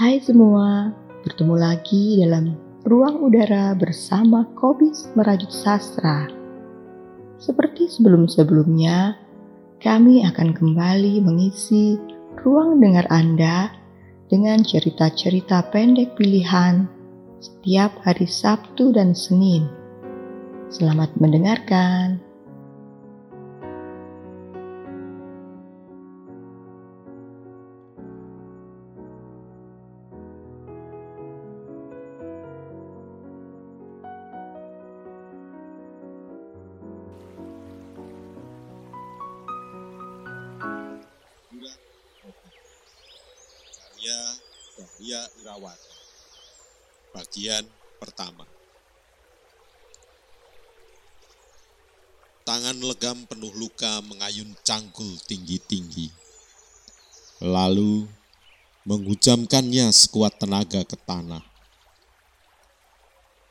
Hai semua, bertemu lagi dalam ruang udara bersama Kobis Merajut Sastra. Seperti sebelum-sebelumnya, kami akan kembali mengisi ruang dengar Anda dengan cerita-cerita pendek pilihan setiap hari Sabtu dan Senin. Selamat mendengarkan. Saya Dahlia Irawati. Bagian pertama. Tangan legam penuh luka mengayun cangkul tinggi-tinggi. Lalu menghujamkannya sekuat tenaga ke tanah.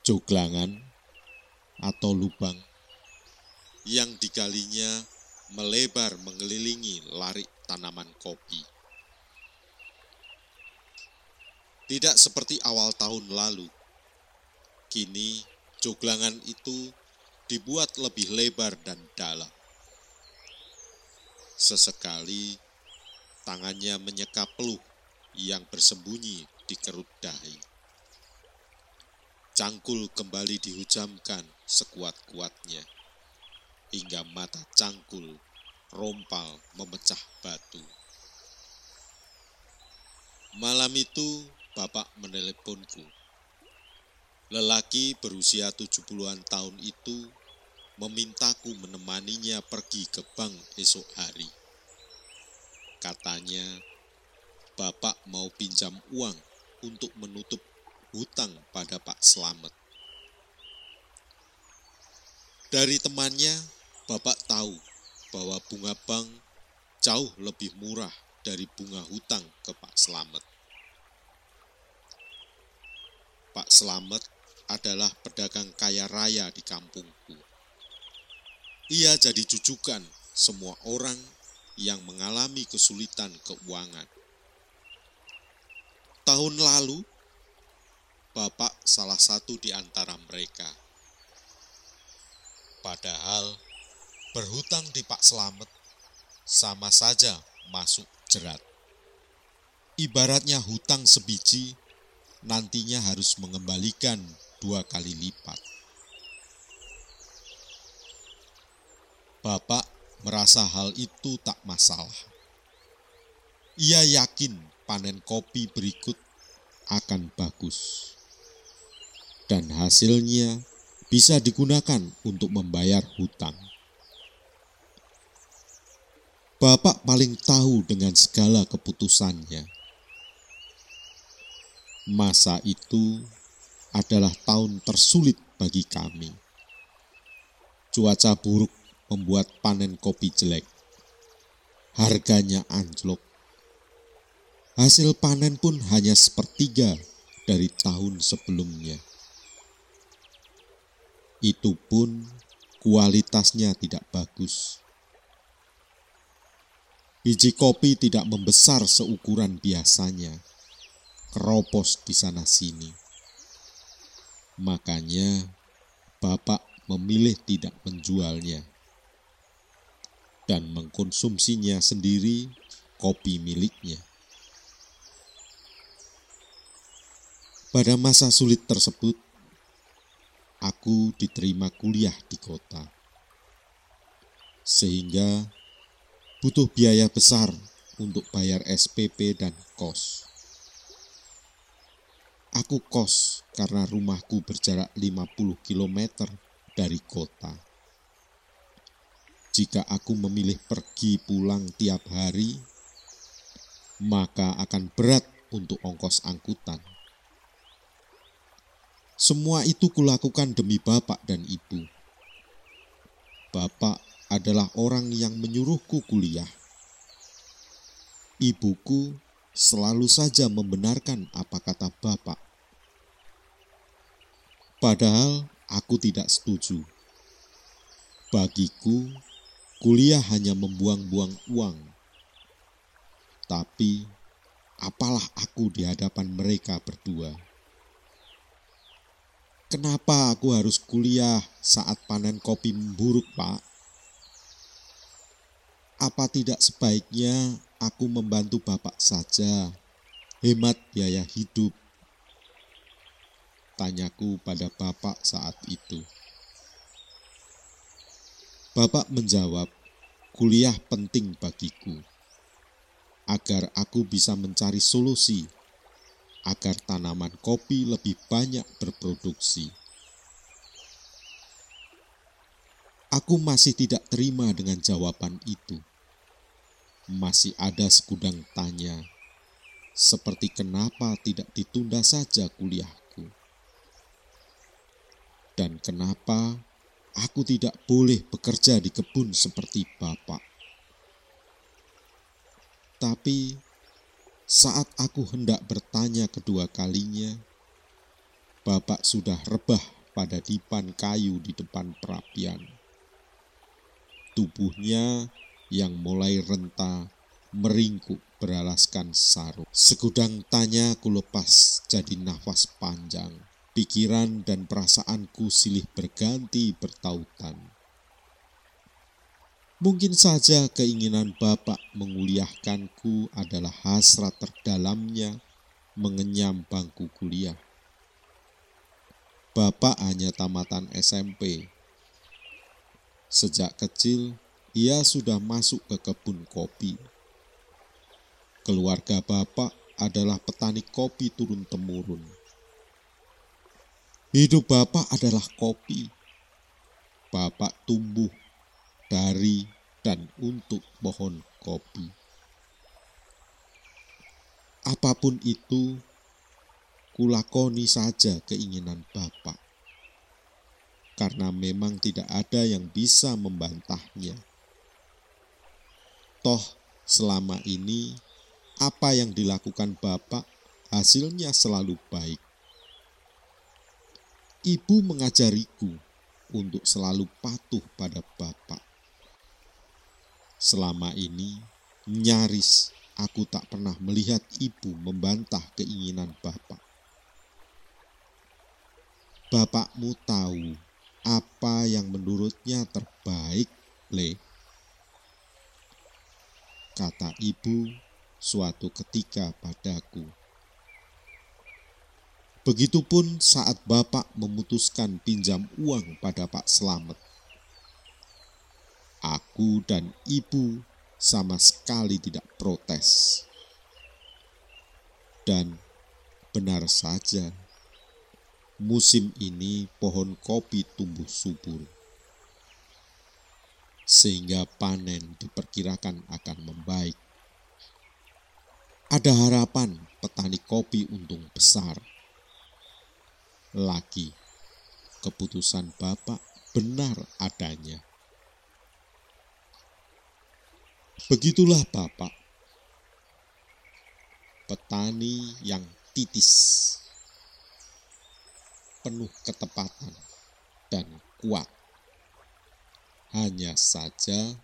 Joglangan atau lubang yang digalinya melebar mengelilingi larik tanaman kopi. Tidak seperti awal tahun lalu. Kini joglangan itu dibuat lebih lebar dan dalam. Sesekali tangannya menyeka peluh yang bersembunyi di kerut dahi. Cangkul kembali dihujamkan sekuat-kuatnya hingga mata cangkul rompal memecah batu. Malam itu bapak meneleponku. Lelaki berusia 70-an tahun itu memintaku menemaninya pergi ke bank esok hari. Katanya, Bapak mau pinjam uang untuk menutup hutang pada Pak Slamet. Dari temannya, Bapak tahu bahwa bunga bank jauh lebih murah dari bunga hutang ke Pak Slamet. Pak Slamet adalah pedagang kaya raya di kampungku. Ia jadi jujukan semua orang yang mengalami kesulitan keuangan. Tahun lalu, Bapak salah satu di antara mereka. Padahal berhutang di Pak Slamet sama saja masuk jerat. Ibaratnya hutang sebiji nantinya harus mengembalikan dua kali lipat. Bapak merasa hal itu tak masalah. Ia yakin panen kopi berikut akan bagus. Dan hasilnya bisa digunakan untuk membayar hutang. Bapak paling tahu dengan segala keputusannya masa itu adalah tahun tersulit bagi kami. Cuaca buruk membuat panen kopi jelek. Harganya anjlok. Hasil panen pun hanya sepertiga dari tahun sebelumnya. Itu pun kualitasnya tidak bagus. Biji kopi tidak membesar seukuran biasanya keropos di sana sini. Makanya Bapak memilih tidak menjualnya dan mengkonsumsinya sendiri kopi miliknya. Pada masa sulit tersebut, aku diterima kuliah di kota. Sehingga butuh biaya besar untuk bayar SPP dan kos. Aku kos karena rumahku berjarak 50 km dari kota. Jika aku memilih pergi pulang tiap hari, maka akan berat untuk ongkos angkutan. Semua itu kulakukan demi bapak dan ibu. Bapak adalah orang yang menyuruhku kuliah. Ibuku selalu saja membenarkan apa kata bapak. Padahal aku tidak setuju. Bagiku, kuliah hanya membuang-buang uang. Tapi apalah aku di hadapan mereka berdua. Kenapa aku harus kuliah saat panen kopi memburuk, Pak? Apa tidak sebaiknya aku membantu Bapak saja, hemat biaya hidup? Tanyaku pada Bapak saat itu. Bapak menjawab, kuliah penting bagiku, agar aku bisa mencari solusi agar tanaman kopi lebih banyak berproduksi. Aku masih tidak terima dengan jawaban itu. Masih ada segudang tanya, seperti kenapa tidak ditunda saja kuliahku. Dan kenapa aku tidak boleh bekerja di kebun seperti bapak. Tapi saat aku hendak bertanya kedua kalinya, Bapak sudah rebah pada dipan kayu di depan perapian. Tubuhnya yang mulai renta meringkuk beralaskan sarung. Segudang tanya ku lepas jadi nafas panjang. Pikiran dan perasaanku silih berganti bertautan. Mungkin saja keinginan Bapak menguliahkanku adalah hasrat terdalamnya mengenyam bangku kuliah. Bapak hanya tamatan SMP. Sejak kecil, ia sudah masuk ke kebun kopi. Keluarga Bapak adalah petani kopi turun-temurun. Hidup Bapak adalah kopi. Bapak tumbuh dari dan untuk pohon kopi. Apa pun itu, kulakoni saja keinginan Bapak. Karena memang tidak ada yang bisa membantahnya. Toh, selama ini apa yang dilakukan Bapak hasilnya selalu baik. Ibu mengajariku untuk selalu patuh pada Bapak. Selama ini, nyaris aku tak pernah melihat ibu membantah keinginan bapak. Bapakmu tahu apa yang menurutnya terbaik, Le. Kata ibu suatu ketika padaku. Begitupun saat bapak memutuskan pinjam uang pada Pak Slamet. Aku dan ibu sama sekali tidak protes. Dan benar saja, musim ini pohon kopi tumbuh subur. Sehingga panen diperkirakan akan membaik. Ada harapan petani kopi untung besar. Lagi, keputusan Bapak benar adanya. Begitulah Bapak, petani yang titis, penuh ketepatan, dan kuat. Hanya saja,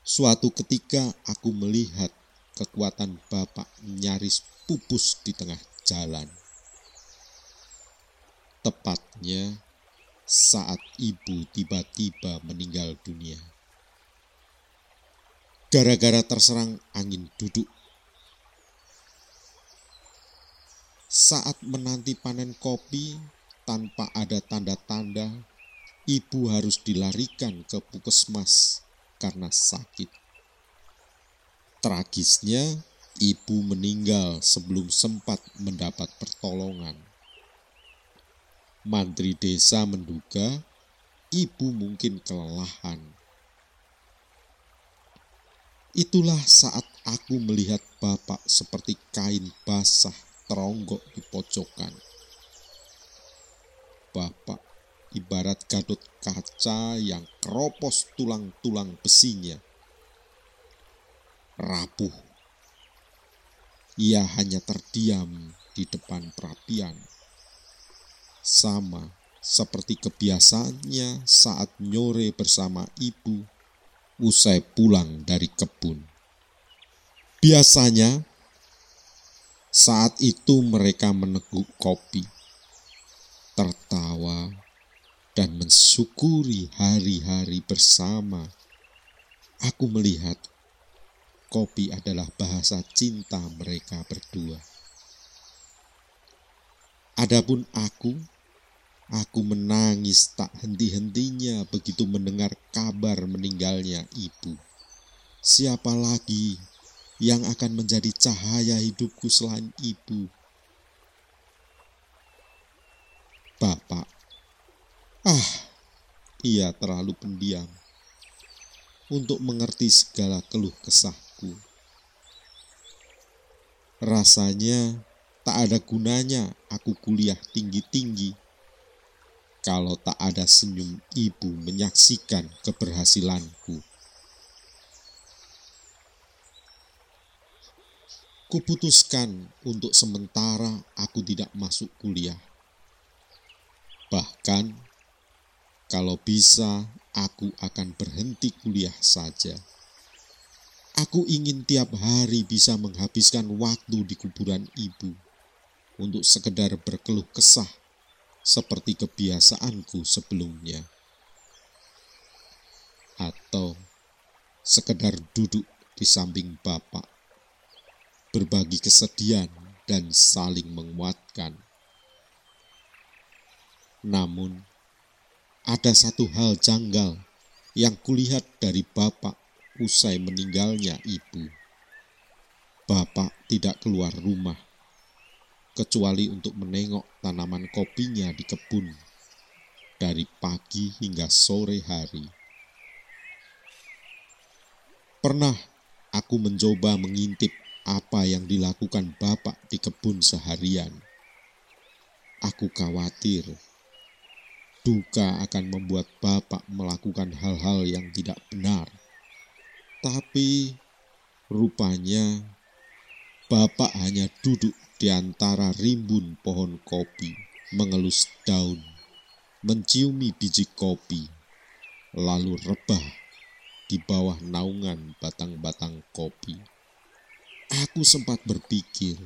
suatu ketika aku melihat kekuatan Bapak nyaris pupus di tengah jalan. Tepatnya saat ibu tiba-tiba meninggal dunia gara-gara terserang angin duduk. Saat menanti panen kopi tanpa ada tanda-tanda, ibu harus dilarikan ke puskesmas karena sakit. Tragisnya, ibu meninggal sebelum sempat mendapat pertolongan. Mantri desa menduga ibu mungkin kelelahan Itulah saat aku melihat Bapak seperti kain basah teronggok di pojokan. Bapak ibarat gadot kaca yang keropos tulang-tulang besinya. Rapuh. Ia hanya terdiam di depan perapian. Sama seperti kebiasaannya saat nyore bersama ibu usai pulang dari kebun. Biasanya, Saat itu mereka meneguk kopi, tertawa, dan mensyukuri hari-hari bersama. Aku melihat kopi adalah bahasa cinta mereka berdua. Adapun aku, aku menangis tak henti-hentinya begitu mendengar kabar meninggalnya ibu. Siapa lagi yang akan menjadi cahaya hidupku selain ibu. Bapak, ah, ia terlalu pendiam untuk mengerti segala keluh kesahku. Rasanya tak ada gunanya aku kuliah tinggi-tinggi kalau tak ada senyum ibu menyaksikan keberhasilanku. Kuputuskan untuk sementara aku tidak masuk kuliah. Bahkan, kalau bisa, aku akan berhenti kuliah saja. Aku ingin tiap hari bisa menghabiskan waktu di kuburan ibu untuk sekedar berkeluh kesah seperti kebiasaanku sebelumnya. Atau sekedar duduk di samping bapak berbagi kesedihan, dan saling menguatkan. Namun, ada satu hal janggal yang kulihat dari bapak usai meninggalnya ibu. Bapak tidak keluar rumah, kecuali untuk menengok tanaman kopinya di kebun dari pagi hingga sore hari. Pernah aku mencoba mengintip apa yang dilakukan bapak di kebun seharian. Aku khawatir duka akan membuat bapak melakukan hal-hal yang tidak benar. Tapi rupanya bapak hanya duduk di antara rimbun pohon kopi, mengelus daun, menciumi biji kopi, lalu rebah di bawah naungan batang-batang kopi. Aku sempat berpikir,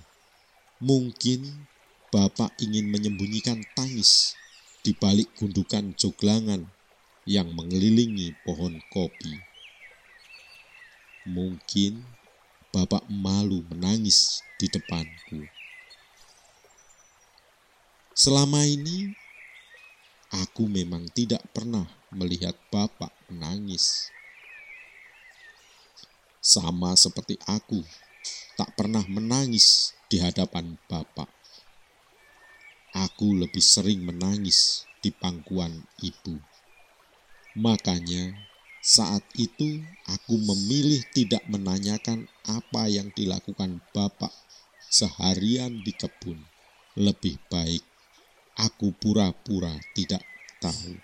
mungkin Bapak ingin menyembunyikan tangis di balik gundukan joglangan yang mengelilingi pohon kopi. Mungkin Bapak malu menangis di depanku. Selama ini, aku memang tidak pernah melihat Bapak menangis. Sama seperti aku tak pernah menangis di hadapan Bapak. Aku lebih sering menangis di pangkuan ibu. Makanya, saat itu aku memilih tidak menanyakan apa yang dilakukan Bapak seharian di kebun. Lebih baik aku pura-pura tidak tahu.